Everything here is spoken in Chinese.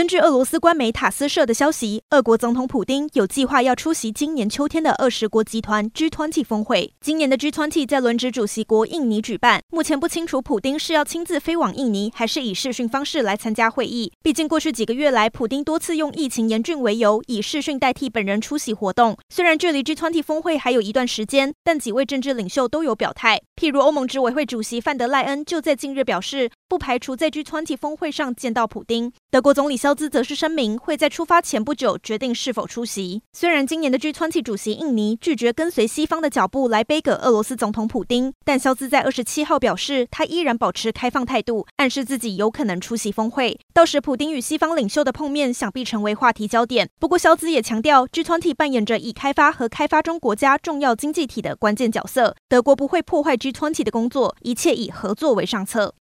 根据俄罗斯官媒塔斯社的消息，俄国总统普丁有计划要出席今年秋天的二十国集团 G20 峰会。今年的 G20 在轮值主席国印尼举办，目前不清楚普丁是要亲自飞往印尼，还是以视讯方式来参加会议。毕竟过去几个月来，普丁多次用疫情严峻为由，以视讯代替本人出席活动。虽然距离 G20 峰会还有一段时间，但几位政治领袖都有表态。譬如欧盟执委会主席范德赖恩就在近日表示，不排除在 G20 峰会上见到普丁。德国总理肖兹则是声明会在出发前不久决定是否出席。虽然今年的 G20 主席印尼拒绝跟随西方的脚步来杯葛俄罗斯总统普丁，但肖兹在二十七号表示，他依然保持开放态度，暗示自己有可能出席峰会。到时普丁与西方领袖的碰面想必成为话题焦点。不过肖兹也强调，G20 扮演着已开发和开发中国家重要经济体的关键角色，德国不会破坏 G20 的工作，一切以合作为上策。